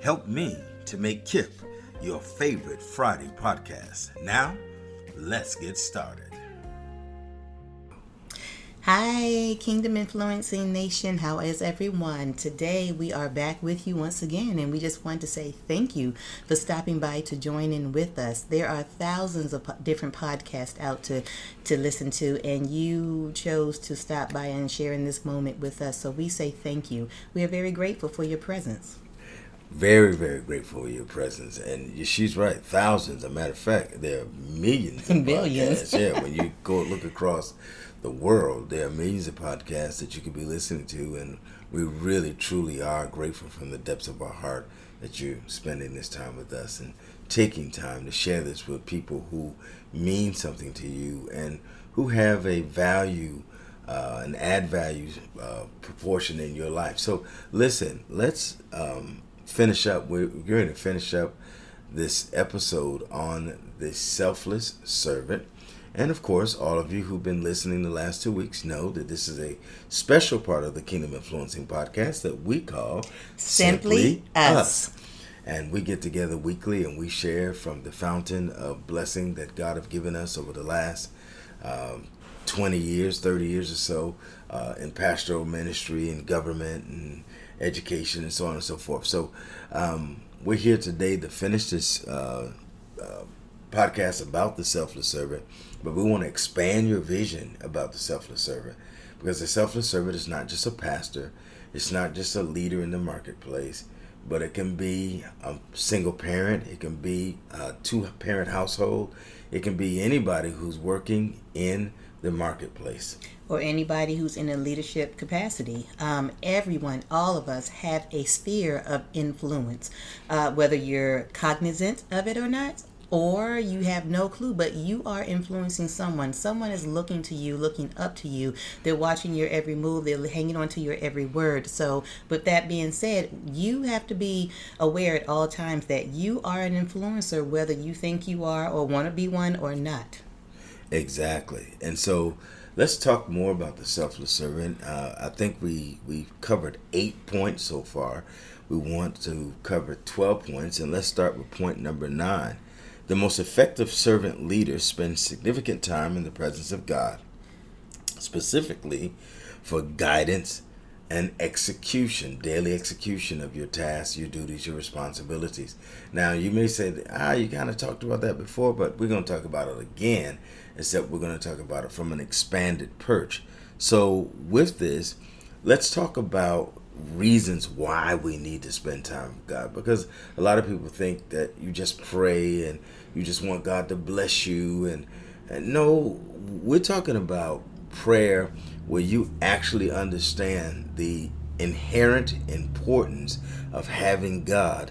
Help me to make KIP your favorite Friday podcast. Now, let's get started. Hi, Kingdom Influencing Nation. How is everyone? Today we are back with you once again, and we just want to say thank you for stopping by to join in with us. There are thousands of different podcasts out to, to listen to, and you chose to stop by and share in this moment with us. So we say thank you. We are very grateful for your presence. Very, very grateful for your presence. And she's right. Thousands. As a matter of fact, there are millions podcasts. Yeah, when you go look across the world, there are millions of podcasts that you could be listening to. And we really, truly are grateful from the depths of our heart that you're spending this time with us and taking time to share this with people who mean something to you and who have a value uh, an add value uh, proportion in your life. So listen, let's um, finish up. We're going to finish up this episode on the selfless servant. And of course, all of you who've been listening the last two weeks know that this is a special part of the Kingdom Influencing podcast that we call Simply Us. And we get together weekly and we share from the fountain of blessing that God have given us over the last um, 20 years, 30 years or so uh, in pastoral ministry and government and education and so on and so forth. So um, we're here today to finish this uh, uh, podcast about the selfless servant, but we want to expand your vision about the selfless servant because the selfless servant is not just a pastor, it's not just a leader in the marketplace. But it can be a single parent. It can be a two-parent household. It can be anybody who's working in the marketplace or anybody who's in a leadership capacity. Um, everyone, all of us, have a sphere of influence, uh, whether you're cognizant of it or not. Or you have no clue, but you are influencing someone. Someone is looking to you, looking up to you. They're watching your every move. They're hanging on to your every word. So, with that being said, you have to be aware at all times that you are an influencer, whether you think you are or want to be one or not. Exactly. And so let's talk more about the selfless servant. Uh, I think we we covered eight points so far. We want to cover 12 points, and let's start with point number nine. The most effective servant leader spends significant time in the presence of God, specifically for guidance and execution, daily execution of your tasks, your duties, your responsibilities. Now, you may say, ah, you kind of talked about that before, but we're going to talk about it again, except we're going to talk about it from an expanded perch. So, with this, let's talk about reasons why we need to spend time with God because a lot of people think that you just pray and you just want God to bless you and, and no we're talking about prayer where you actually understand the inherent importance of having God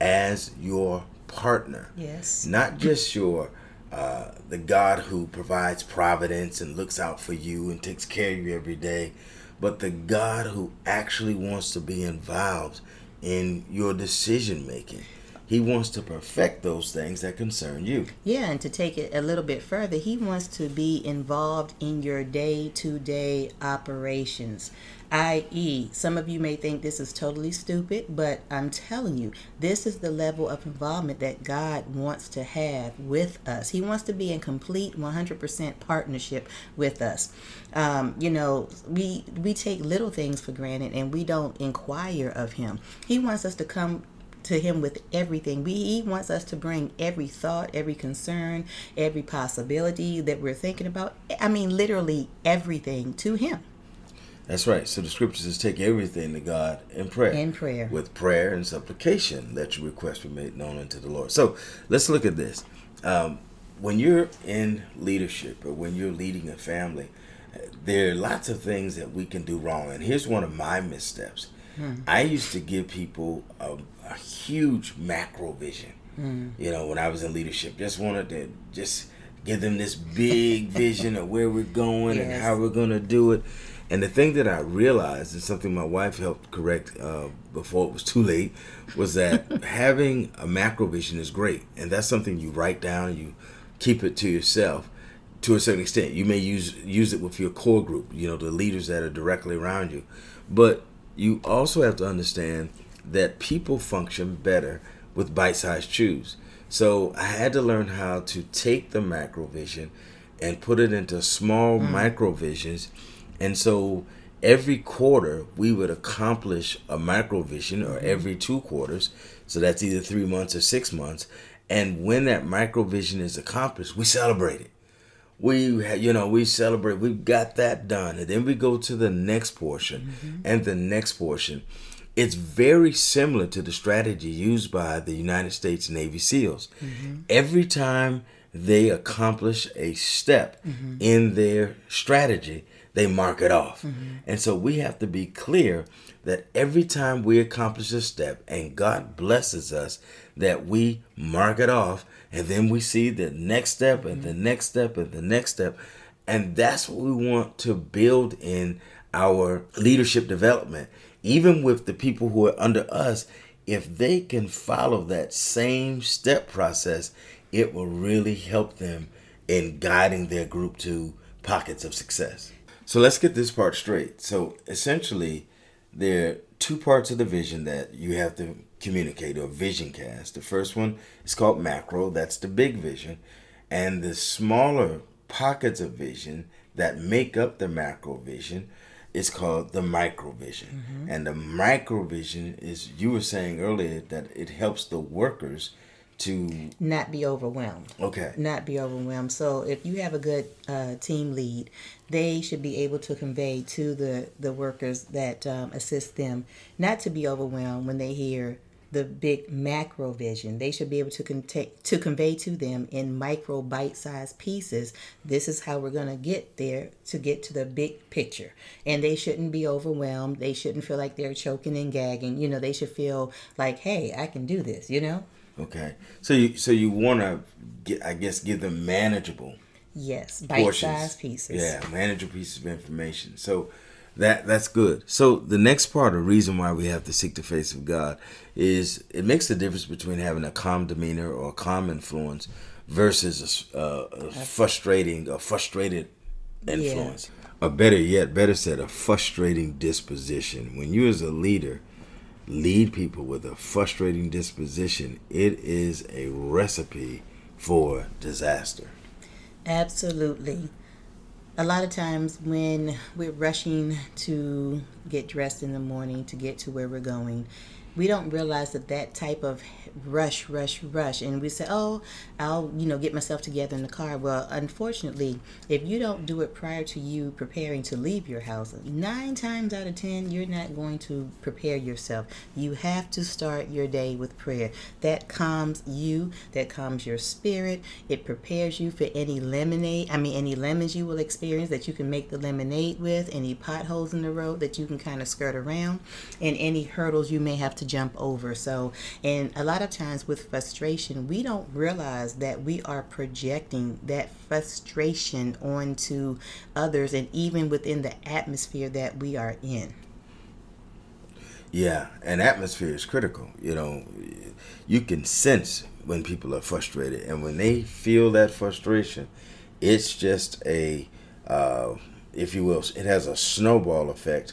as your partner Yes. not just your uh, the God who provides providence and looks out for you and takes care of you every day, but the God who actually wants to be involved in your decision making. He wants to perfect those things that concern you. Yeah, and to take it a little bit further, he wants to be involved in your day to day operations. I.e., some of you may think this is totally stupid, but I'm telling you, this is the level of involvement that God wants to have with us. He wants to be in complete 100% partnership with us. Um, you know, we we take little things for granted and we don't inquire of Him. He wants us to come to him with everything. We, he wants us to bring every thought, every concern, every possibility that we're thinking about. I mean, literally everything to him. That's right. So the scriptures is take everything to God in prayer. In prayer. With prayer and supplication, let your request be made known unto the Lord. So let's look at this. Um, when you're in leadership or when you're leading a family, there are lots of things that we can do wrong. And here's one of my missteps. Hmm. I used to give people a, a huge macro vision. Hmm. You know, when I was in leadership, just wanted to just give them this big vision of where we're going yes. and how we're going to do it. And the thing that I realized, and something my wife helped correct uh, before it was too late, was that having a macro vision is great, and that's something you write down, you keep it to yourself to a certain extent. You may use use it with your core group, you know, the leaders that are directly around you, but you also have to understand that people function better with bite-sized chews. So I had to learn how to take the macro vision and put it into small mm. micro visions and so every quarter we would accomplish a macro vision or mm-hmm. every two quarters. So that's either three months or six months. And when that macro vision is accomplished, we celebrate it. We, you know, we celebrate. We've got that done, and then we go to the next portion, mm-hmm. and the next portion. It's very similar to the strategy used by the United States Navy SEALs. Mm-hmm. Every time they accomplish a step mm-hmm. in their strategy, they mark it off. Mm-hmm. And so we have to be clear that every time we accomplish a step and God blesses us, that we mark it off and then we see the next step mm-hmm. and the next step and the next step. And that's what we want to build in our leadership development. Even with the people who are under us, if they can follow that same step process, it will really help them in guiding their group to pockets of success. So let's get this part straight. So essentially, there are two parts of the vision that you have to communicate or vision cast. The first one is called macro, that's the big vision, and the smaller pockets of vision that make up the macro vision is called the micro vision. Mm-hmm. And the micro vision is you were saying earlier that it helps the workers to not be overwhelmed. Okay. Not be overwhelmed. So if you have a good uh, team lead, they should be able to convey to the the workers that um, assist them not to be overwhelmed when they hear the big macro vision. They should be able to con- to convey to them in micro bite-sized pieces. This is how we're going to get there to get to the big picture. And they shouldn't be overwhelmed. They shouldn't feel like they're choking and gagging. You know, they should feel like, "Hey, I can do this," you know? Okay, so you so you want to get I guess give them manageable. Yes, bite-sized pieces. Yeah, manageable pieces of information. So that that's good. So the next part, the reason why we have to seek the face of God, is it makes the difference between having a calm demeanor or a calm influence versus a, uh, a, a frustrating, a frustrated influence. Yeah. Or better yet, better said, a frustrating disposition. When you as a leader lead people with a frustrating disposition, it is a recipe for disaster. Absolutely. A lot of times when we're rushing to get dressed in the morning to get to where we're going, we don't realize that that type of rush, rush, rush, and we say, "Oh, I'll you know get myself together in the car." Well, unfortunately, if you don't do it prior to you preparing to leave your house, nine times out of ten, you're not going to prepare yourself. You have to start your day with prayer. That calms you. That calms your spirit. It prepares you for any lemonade. I mean, any lemons you will experience that you can make the lemonade with. Any potholes in the road that you can kind of skirt around, and any hurdles you may have to jump over. So, and a lot of times with frustration, we don't realize that we are projecting that frustration onto others and even within the atmosphere that we are in. Yeah, and atmosphere is critical. You know, you can sense when people are frustrated, and when they feel that frustration, it's just a, uh, if you will, it has a snowball effect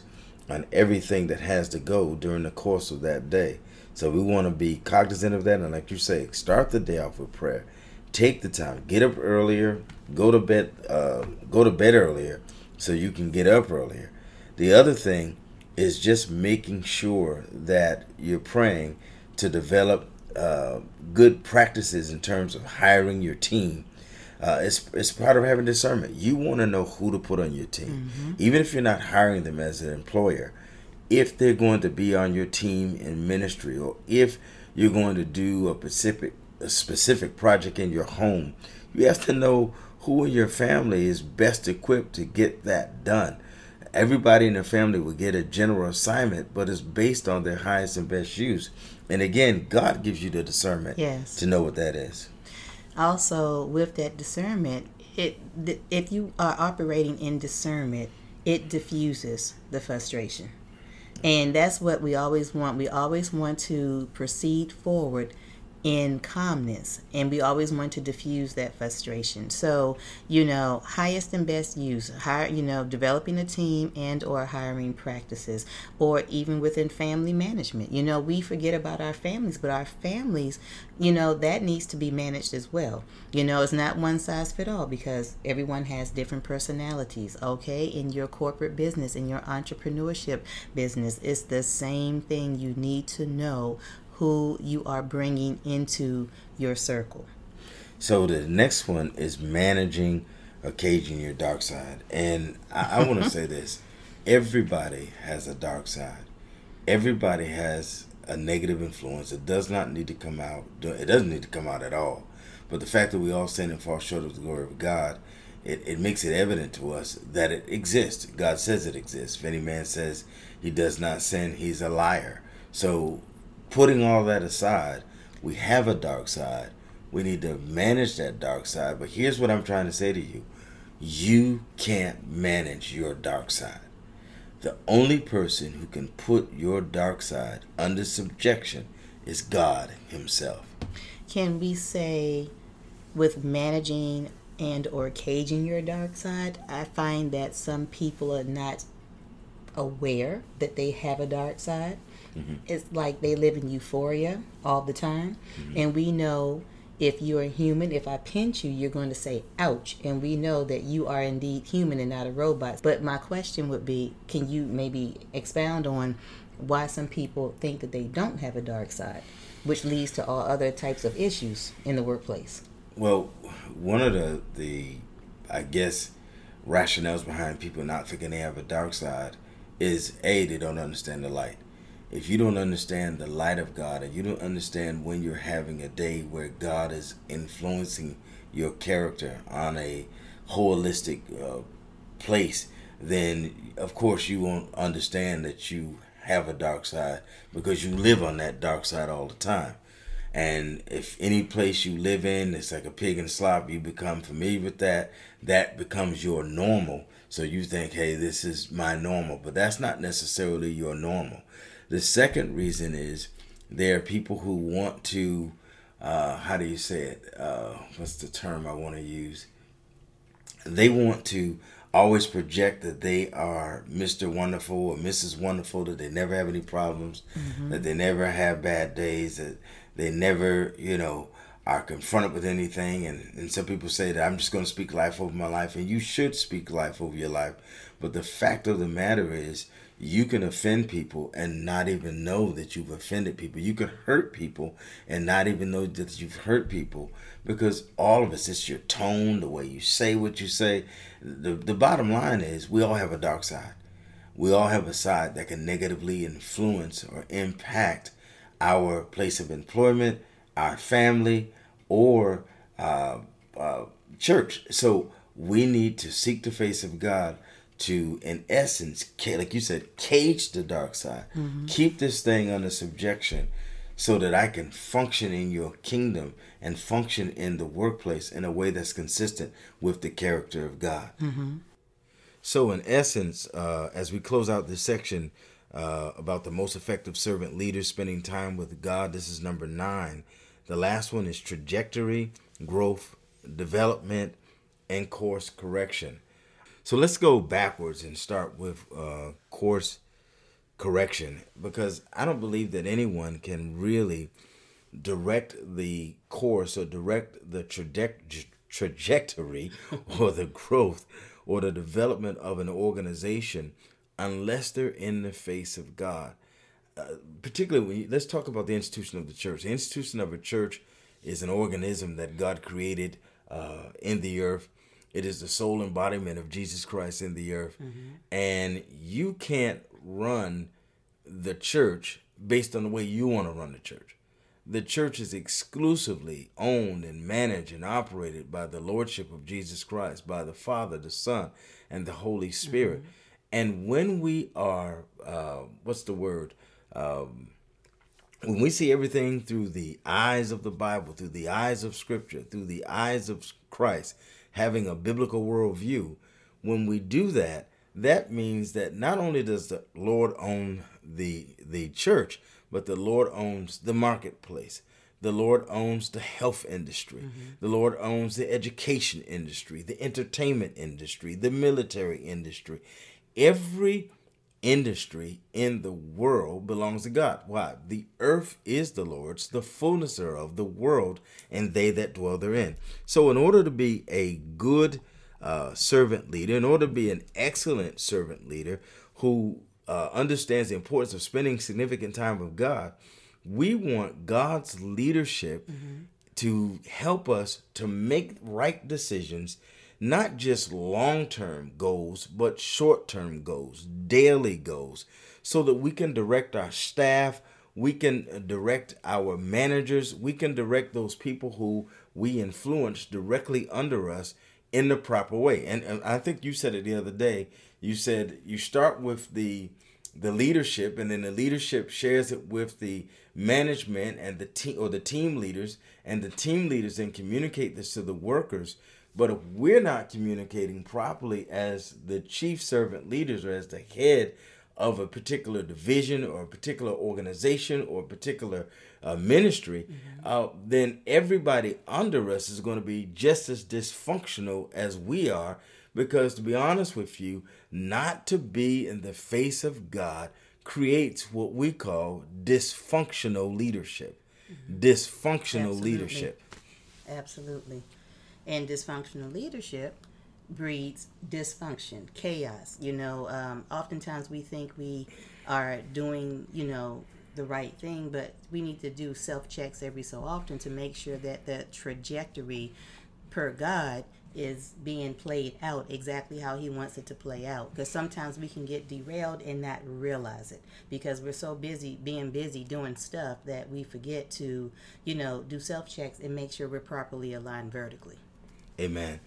on everything that has to go during the course of that day. So we want to be cognizant of that, and like you say, start the day off with prayer. Take the time, get up earlier, go to bed, uh, go to bed earlier, so you can get up earlier. The other thing is just making sure that you're praying to develop uh, good practices in terms of hiring your team. Uh, it's, it's part of having discernment. You want to know who to put on your team, mm-hmm. even if you're not hiring them as an employer. If they're going to be on your team in ministry, or if you're going to do a specific a specific project in your home, you have to know who in your family is best equipped to get that done. Everybody in the family will get a general assignment, but it's based on their highest and best use. And again, God gives you the discernment yes. to know what that is. Also, with that discernment, it if you are operating in discernment, it diffuses the frustration. And that's what we always want. We always want to proceed forward in calmness and we always want to diffuse that frustration so you know highest and best use hire you know developing a team and or hiring practices or even within family management you know we forget about our families but our families you know that needs to be managed as well. You know it's not one size fit all because everyone has different personalities okay? In your corporate business in your entrepreneurship business it's the same thing. You need to know who you are bringing into your circle. So the next one is managing or caging your dark side. And I, I want to say this. Everybody has a dark side, everybody has a negative influence. It does not need to come out, it doesn't need to come out at all. But the fact that we all sin and fall short of the glory of God, it, it makes it evident to us that it exists. God says it exists. If any man says he does not sin, he's a liar. So putting all that aside, we have a dark side. We need to manage that dark side. But here's what I'm trying to say to you you can't manage your dark side. The only person who can put your dark side under subjection is God Himself. Can we say, with managing and or caging your dark side, I find that some people are not aware that they have a dark side. Mm-hmm. It's like they live in euphoria all the time. Mm-hmm. And we know if you're human, if I pinch you, you're going to say, ouch. And we know that you are indeed human and not a robot. But my question would be can you maybe expound on why some people think that they don't have a dark side, which leads to all other types of issues in the workplace? Well, one of the, the I guess, rationales behind people not thinking they have a dark side is A, they don't understand the light if you don't understand the light of God and you don't understand when you're having a day where God is influencing your character on a holistic uh, place, then of course you won't understand that you have a dark side because you live on that dark side all the time. And if any place you live in it's like a pig and slop, you become familiar with that. That becomes your normal. So you think, hey, this is my normal. But that's not necessarily your normal. The second reason is there are people who want to, uh, how do you say it? Uh, what's the term I want to use? They want to always project that they are Mr. Wonderful or Mrs. Wonderful, that they never have any problems, mm-hmm. that they never have bad days, that they never, you know, are confronted with anything. And, and some people say that I'm just going to speak life over my life, and you should speak life over your life. But the fact of the matter is, you can offend people and not even know that you've offended people. You can hurt people and not even know that you've hurt people because all of us, it's your tone, the way you say what you say. The, the bottom line is we all have a dark side. We all have a side that can negatively influence or impact our place of employment, our family, or uh, uh, church. So we need to seek the face of God to, in essence, like you said, cage the dark side. Mm-hmm. Keep this thing under subjection so that I can function in your kingdom and function in the workplace in a way that's consistent with the character of God. Mm-hmm. So, in essence, uh, as we close out this section, uh, about the most effective servant leaders spending time with God. This is number nine. The last one is trajectory, growth, development, and course correction. So let's go backwards and start with uh, course correction because I don't believe that anyone can really direct the course or direct the traje- trajectory or the growth or the development of an organization unless they're in the face of God. Uh, particularly when you, let's talk about the institution of the church. The institution of a church is an organism that God created uh, in the earth. It is the sole embodiment of Jesus Christ in the earth. Mm-hmm. And you can't run the church based on the way you want to run the church. The church is exclusively owned and managed and operated by the Lordship of Jesus Christ, by the Father, the Son, and the Holy Spirit. Mm-hmm. And when we are, uh, what's the word? Um, when we see everything through the eyes of the Bible, through the eyes of Scripture, through the eyes of Christ, having a biblical worldview, when we do that, that means that not only does the Lord own the the church, but the Lord owns the marketplace. The Lord owns the health industry. Mm-hmm. The Lord owns the education industry, the entertainment industry, the military industry. Every industry in the world belongs to God. Why? The earth is the Lord's, the fullness thereof, the world, and they that dwell therein. So, in order to be a good uh, servant leader, in order to be an excellent servant leader who uh, understands the importance of spending significant time with God, we want God's leadership mm-hmm. to help us to make right decisions, not just long term goals, but short term goals, daily goals, so that we can direct our staff, we can direct our managers, we can direct those people who we influence directly under us in the proper way. And, and I think you said it the other day. You said you start with the the leadership and then the leadership shares it with the management and the team or the team leaders and the team leaders then communicate this to the workers but if we're not communicating properly as the chief servant leaders or as the head of a particular division or a particular organization or a particular uh, ministry, mm-hmm. uh, then everybody under us is going to be just as dysfunctional as we are because, to be honest with you, not to be in the face of God creates what we call dysfunctional leadership. Mm-hmm. Dysfunctional Absolutely. leadership. Absolutely. And dysfunctional leadership breeds dysfunction, chaos. You know, um, oftentimes we think we are doing, you know, the right thing, but we need to do self checks every so often to make sure that the trajectory per God is being played out exactly how he wants it to play out because sometimes we can get derailed and not realize it because we're so busy being busy doing stuff that we forget to you know do self checks and make sure we're properly aligned vertically amen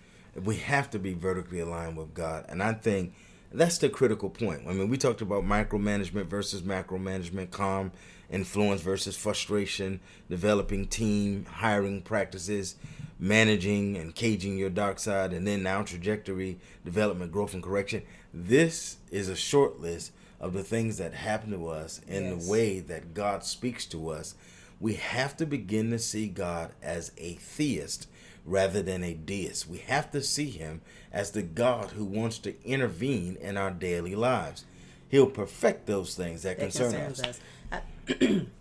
we have to be vertically aligned with god and i think that's the critical point i mean we talked about micromanagement versus macro management, calm influence versus frustration developing team hiring practices managing and caging your dark side, and then now trajectory, development, growth, and correction. This is a short list of the things that happen to us in yes. the way that God speaks to us. We have to begin to see God as a theist rather than a deist. We have to see him as the God who wants to intervene in our daily lives. He'll perfect those things that, that concern us. us. I-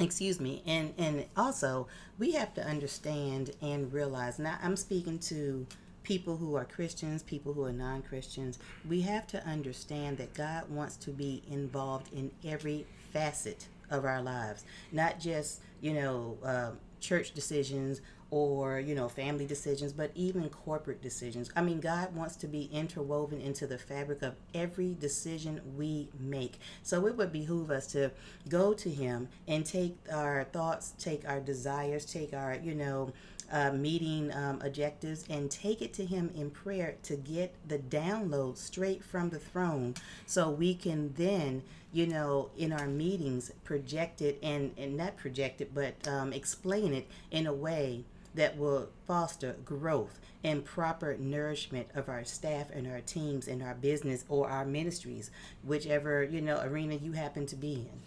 excuse me and and also we have to understand and realize now i'm speaking to people who are christians people who are non-christians we have to understand that god wants to be involved in every facet of our lives not just you know uh, church decisions or you know family decisions but even corporate decisions. I mean god wants to be interwoven into the fabric of every decision we make. So it would behoove us to go to him and take our thoughts take our desires take our you know uh, meeting um, objectives and take it to him in prayer to get the download straight from the throne so we can then you know in our meetings project it and, and not project it but um, explain it in a way that will foster growth and proper nourishment of our staff and our teams and our business or our ministries, whichever you know arena you happen to be in.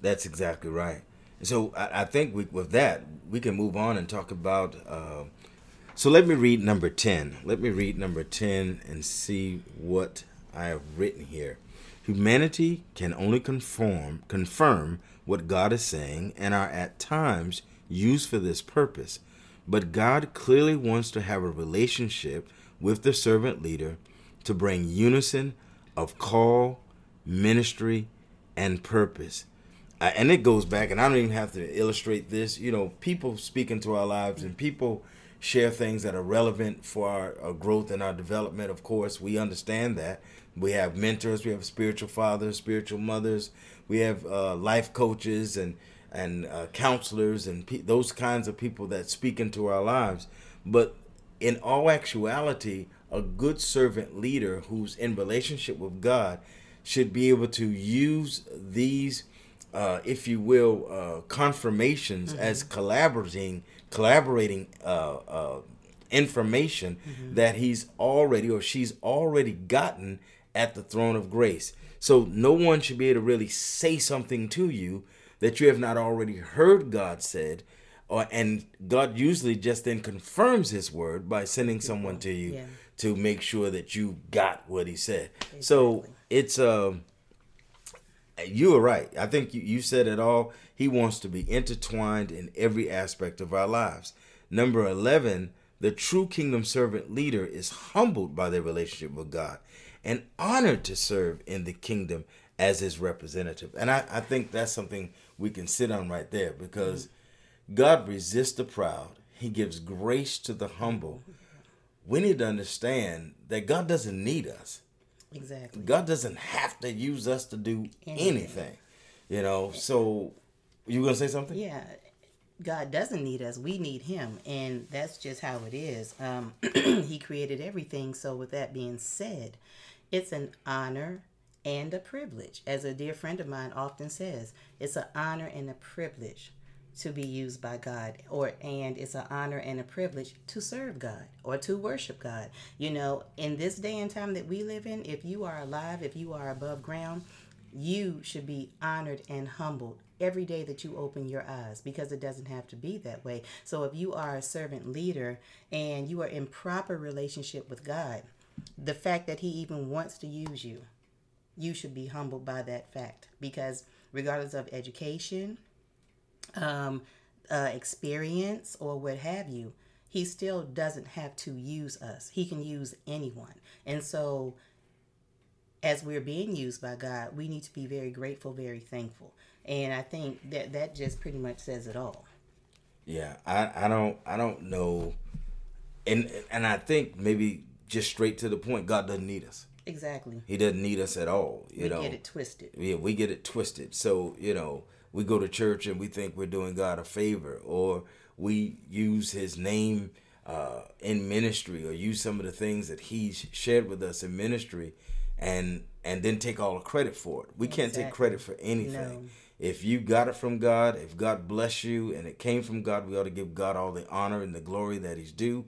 That's exactly right. So I, I think we, with that we can move on and talk about. Uh, so let me read number ten. Let me read number ten and see what I have written here. Humanity can only conform confirm what God is saying and are at times used for this purpose. But God clearly wants to have a relationship with the servant leader to bring unison of call, ministry, and purpose. Uh, and it goes back, and I don't even have to illustrate this. You know, people speak into our lives and people share things that are relevant for our, our growth and our development. Of course, we understand that. We have mentors, we have spiritual fathers, spiritual mothers, we have uh, life coaches, and and uh, counselors and pe- those kinds of people that speak into our lives. But in all actuality, a good servant leader who's in relationship with God should be able to use these, uh, if you will, uh, confirmations mm-hmm. as collaborating, collaborating uh, uh, information mm-hmm. that he's already or she's already gotten at the throne of grace. So no one should be able to really say something to you that you have not already heard God said, or and God usually just then confirms His word by sending someone to you yeah. to make sure that you got what He said. Exactly. So it's um. You are right. I think you, you said it all. He wants to be intertwined in every aspect of our lives. Number 11, the true kingdom servant leader is humbled by their relationship with God and honored to serve in the kingdom as his representative. And I, I think that's something we can sit on right there because God resists the proud, He gives grace to the humble. We need to understand that God doesn't need us. Exactly. God doesn't have to use us to do anything. anything. You know, so you gonna say something? Yeah. God doesn't need us. We need him. And that's just how it is. Um, he created everything. So with that being said, it's an honor and a privilege. As a dear friend of mine often says, it's an honor and a privilege to be used by God or and it's an honor and a privilege to serve God or to worship God. You know, in this day and time that we live in, if you are alive, if you are above ground, you should be honored and humbled every day that you open your eyes because it doesn't have to be that way. So if you are a servant leader and you are in proper relationship with God, the fact that he even wants to use you you should be humbled by that fact because regardless of education, um, uh, experience, or what have you, he still doesn't have to use us. He can use anyone. And so, as we're being used by God, we need to be very grateful, very thankful. And I think that that just pretty much says it all. Yeah, I, I don't I don't know, and and I think maybe just straight to the point, God doesn't need us. Exactly. He doesn't need us at all. You we know, get it twisted. Yeah, we get it twisted. So you know, we go to church and we think we're doing God a favor, or we use His name uh, in ministry, or use some of the things that He's shared with us in ministry, and and then take all the credit for it. We can't take credit for anything. No. If you got it from God, if God bless you and it came from God, we ought to give God all the honor and the glory that He's due.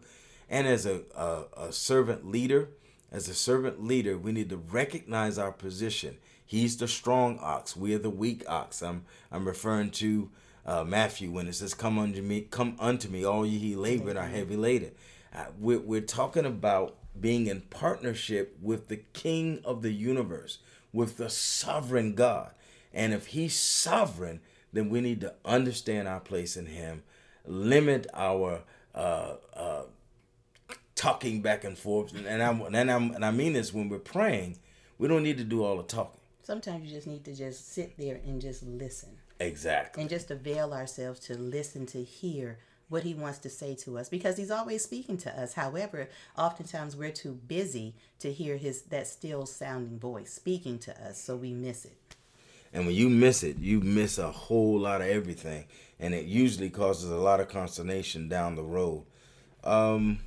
And as a, a, a servant leader, as a servant leader, we need to recognize our position. He's the strong ox. We are the weak ox. I'm I'm referring to uh, Matthew when it says, "Come unto me, come unto me, all ye labor and are heavy laden." Uh, we're, we're talking about being in partnership with the King of the universe, with the sovereign God. And if He's sovereign, then we need to understand our place in Him, limit our uh, uh, talking back and forth. And I'm and I'm and I mean this when we're praying, we don't need to do all the talking. Sometimes you just need to just sit there and just listen. Exactly. And just avail ourselves to listen to hear what he wants to say to us because he's always speaking to us. However, oftentimes we're too busy to hear his that still sounding voice speaking to us, so we miss it. And when you miss it, you miss a whole lot of everything, and it usually causes a lot of consternation down the road. Um,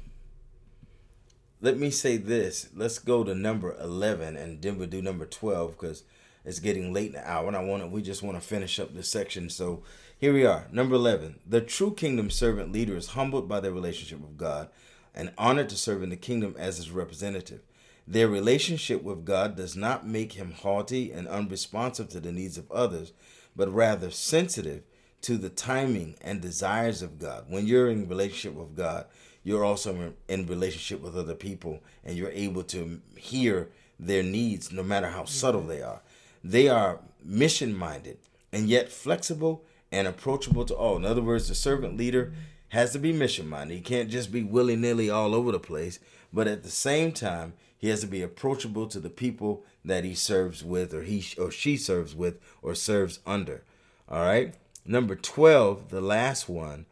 let me say this. Let's go to number 11 and we'll do number 12 because It's getting late in the hour, and I want to, we just want to finish up this section. So here we are. Number 11. The true kingdom servant leader is humbled by their relationship with God and honored to serve in the kingdom as his representative. Their relationship with God does not make him haughty and unresponsive to the needs of others, but rather sensitive to the timing and desires of God. When you're in relationship with God, you're also in relationship with other people and you're able to hear their needs no matter how subtle they are. They are mission minded and yet flexible and approachable to all. In other words, the servant leader has to be mission minded. He can't just be willy nilly all over the place, but at the same time, he has to be approachable to the people that he serves with or he or she serves with or serves under. All right? Number 12, the last one,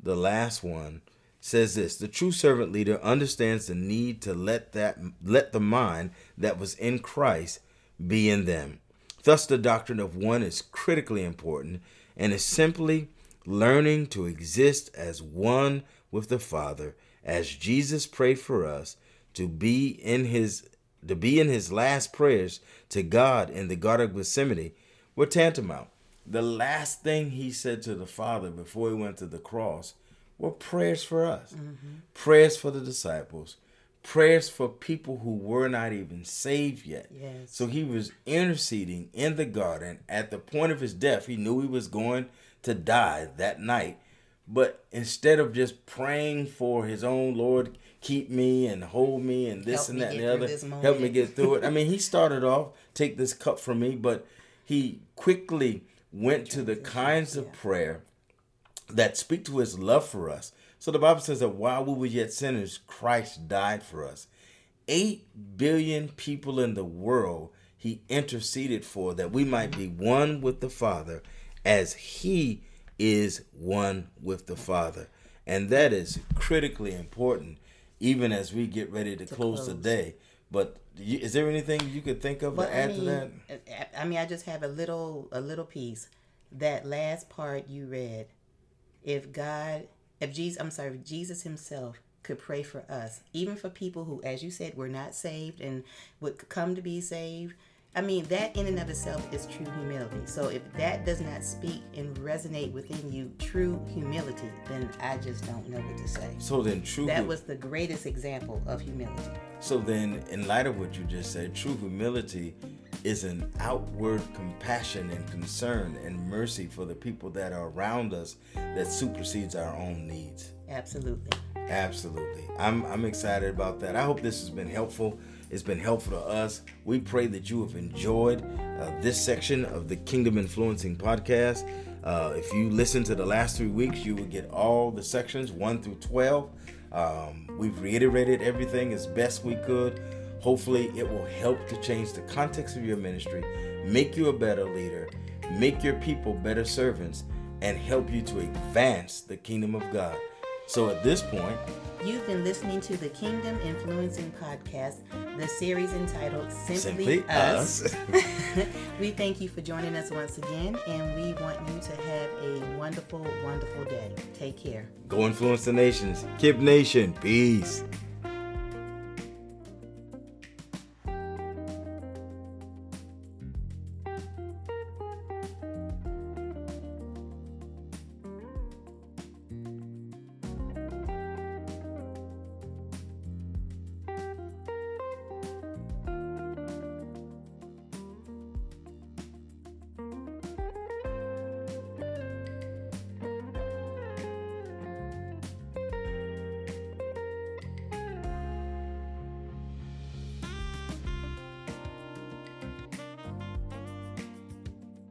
the last one says this the true servant leader understands the need to let that let the mind that was in Christ be in them. Thus the doctrine of one is critically important and is simply learning to exist as one with the Father as Jesus prayed for us to be in his to be in his last prayers to God in the Garden of Gethsemane were tantamount. The last thing he said to the Father before he went to the cross were prayers for us, mm-hmm. prayers for the disciples, prayers for people who were not even saved yet. Yes. So he was interceding in the garden at the point of his death. He knew he was going to die that night. But instead of just praying for his own Lord, keep me and hold me and this help and that and the other, help me get through it. I mean, he started off, take this cup from me, but he quickly went to the kinds of prayer that speak to his love for us. So the Bible says that while we were yet sinners, Christ died for us. Eight billion people in the world he interceded for that we might be one with the Father as he is one with the Father. And that is critically important even as we get ready to, to close, close, the day. But is there anything you could think of to add I mean, to that? I mean, I just have a little a little piece. That last part you read, if God, if Jesus, I'm sorry, Jesus Himself could pray for us, even for people who, as you said, were not saved and would come to be saved, I mean, that in and of itself is true humility. So if that does not speak and resonate within you true humility, then I just don't know what to say. So then true That was the greatest example of humility. So then in light of what you just said, true humility is an outward compassion and concern and mercy for the people that are around us that supersedes our own needs. Absolutely. Absolutely. I'm I'm excited about that. I hope this has been helpful. It's been helpful to us. We pray that you have enjoyed uh, this section of the Kingdom Influencing podcast. Uh, if you listen to the last three weeks, you will get all the sections 1 through 12. Um, we've reiterated everything as best we could. Hopefully, it will help to change the context of your ministry, make you a better leader, make your people better servants, and help you to advance the kingdom of God. So at this point, you've been listening to the Kingdom Influencing Podcast, the series entitled Simply, Simply Us. us. we thank you for joining us once again, and we want you to have a wonderful, wonderful day. Take care. Go influence the nations. Kip Nation. Peace.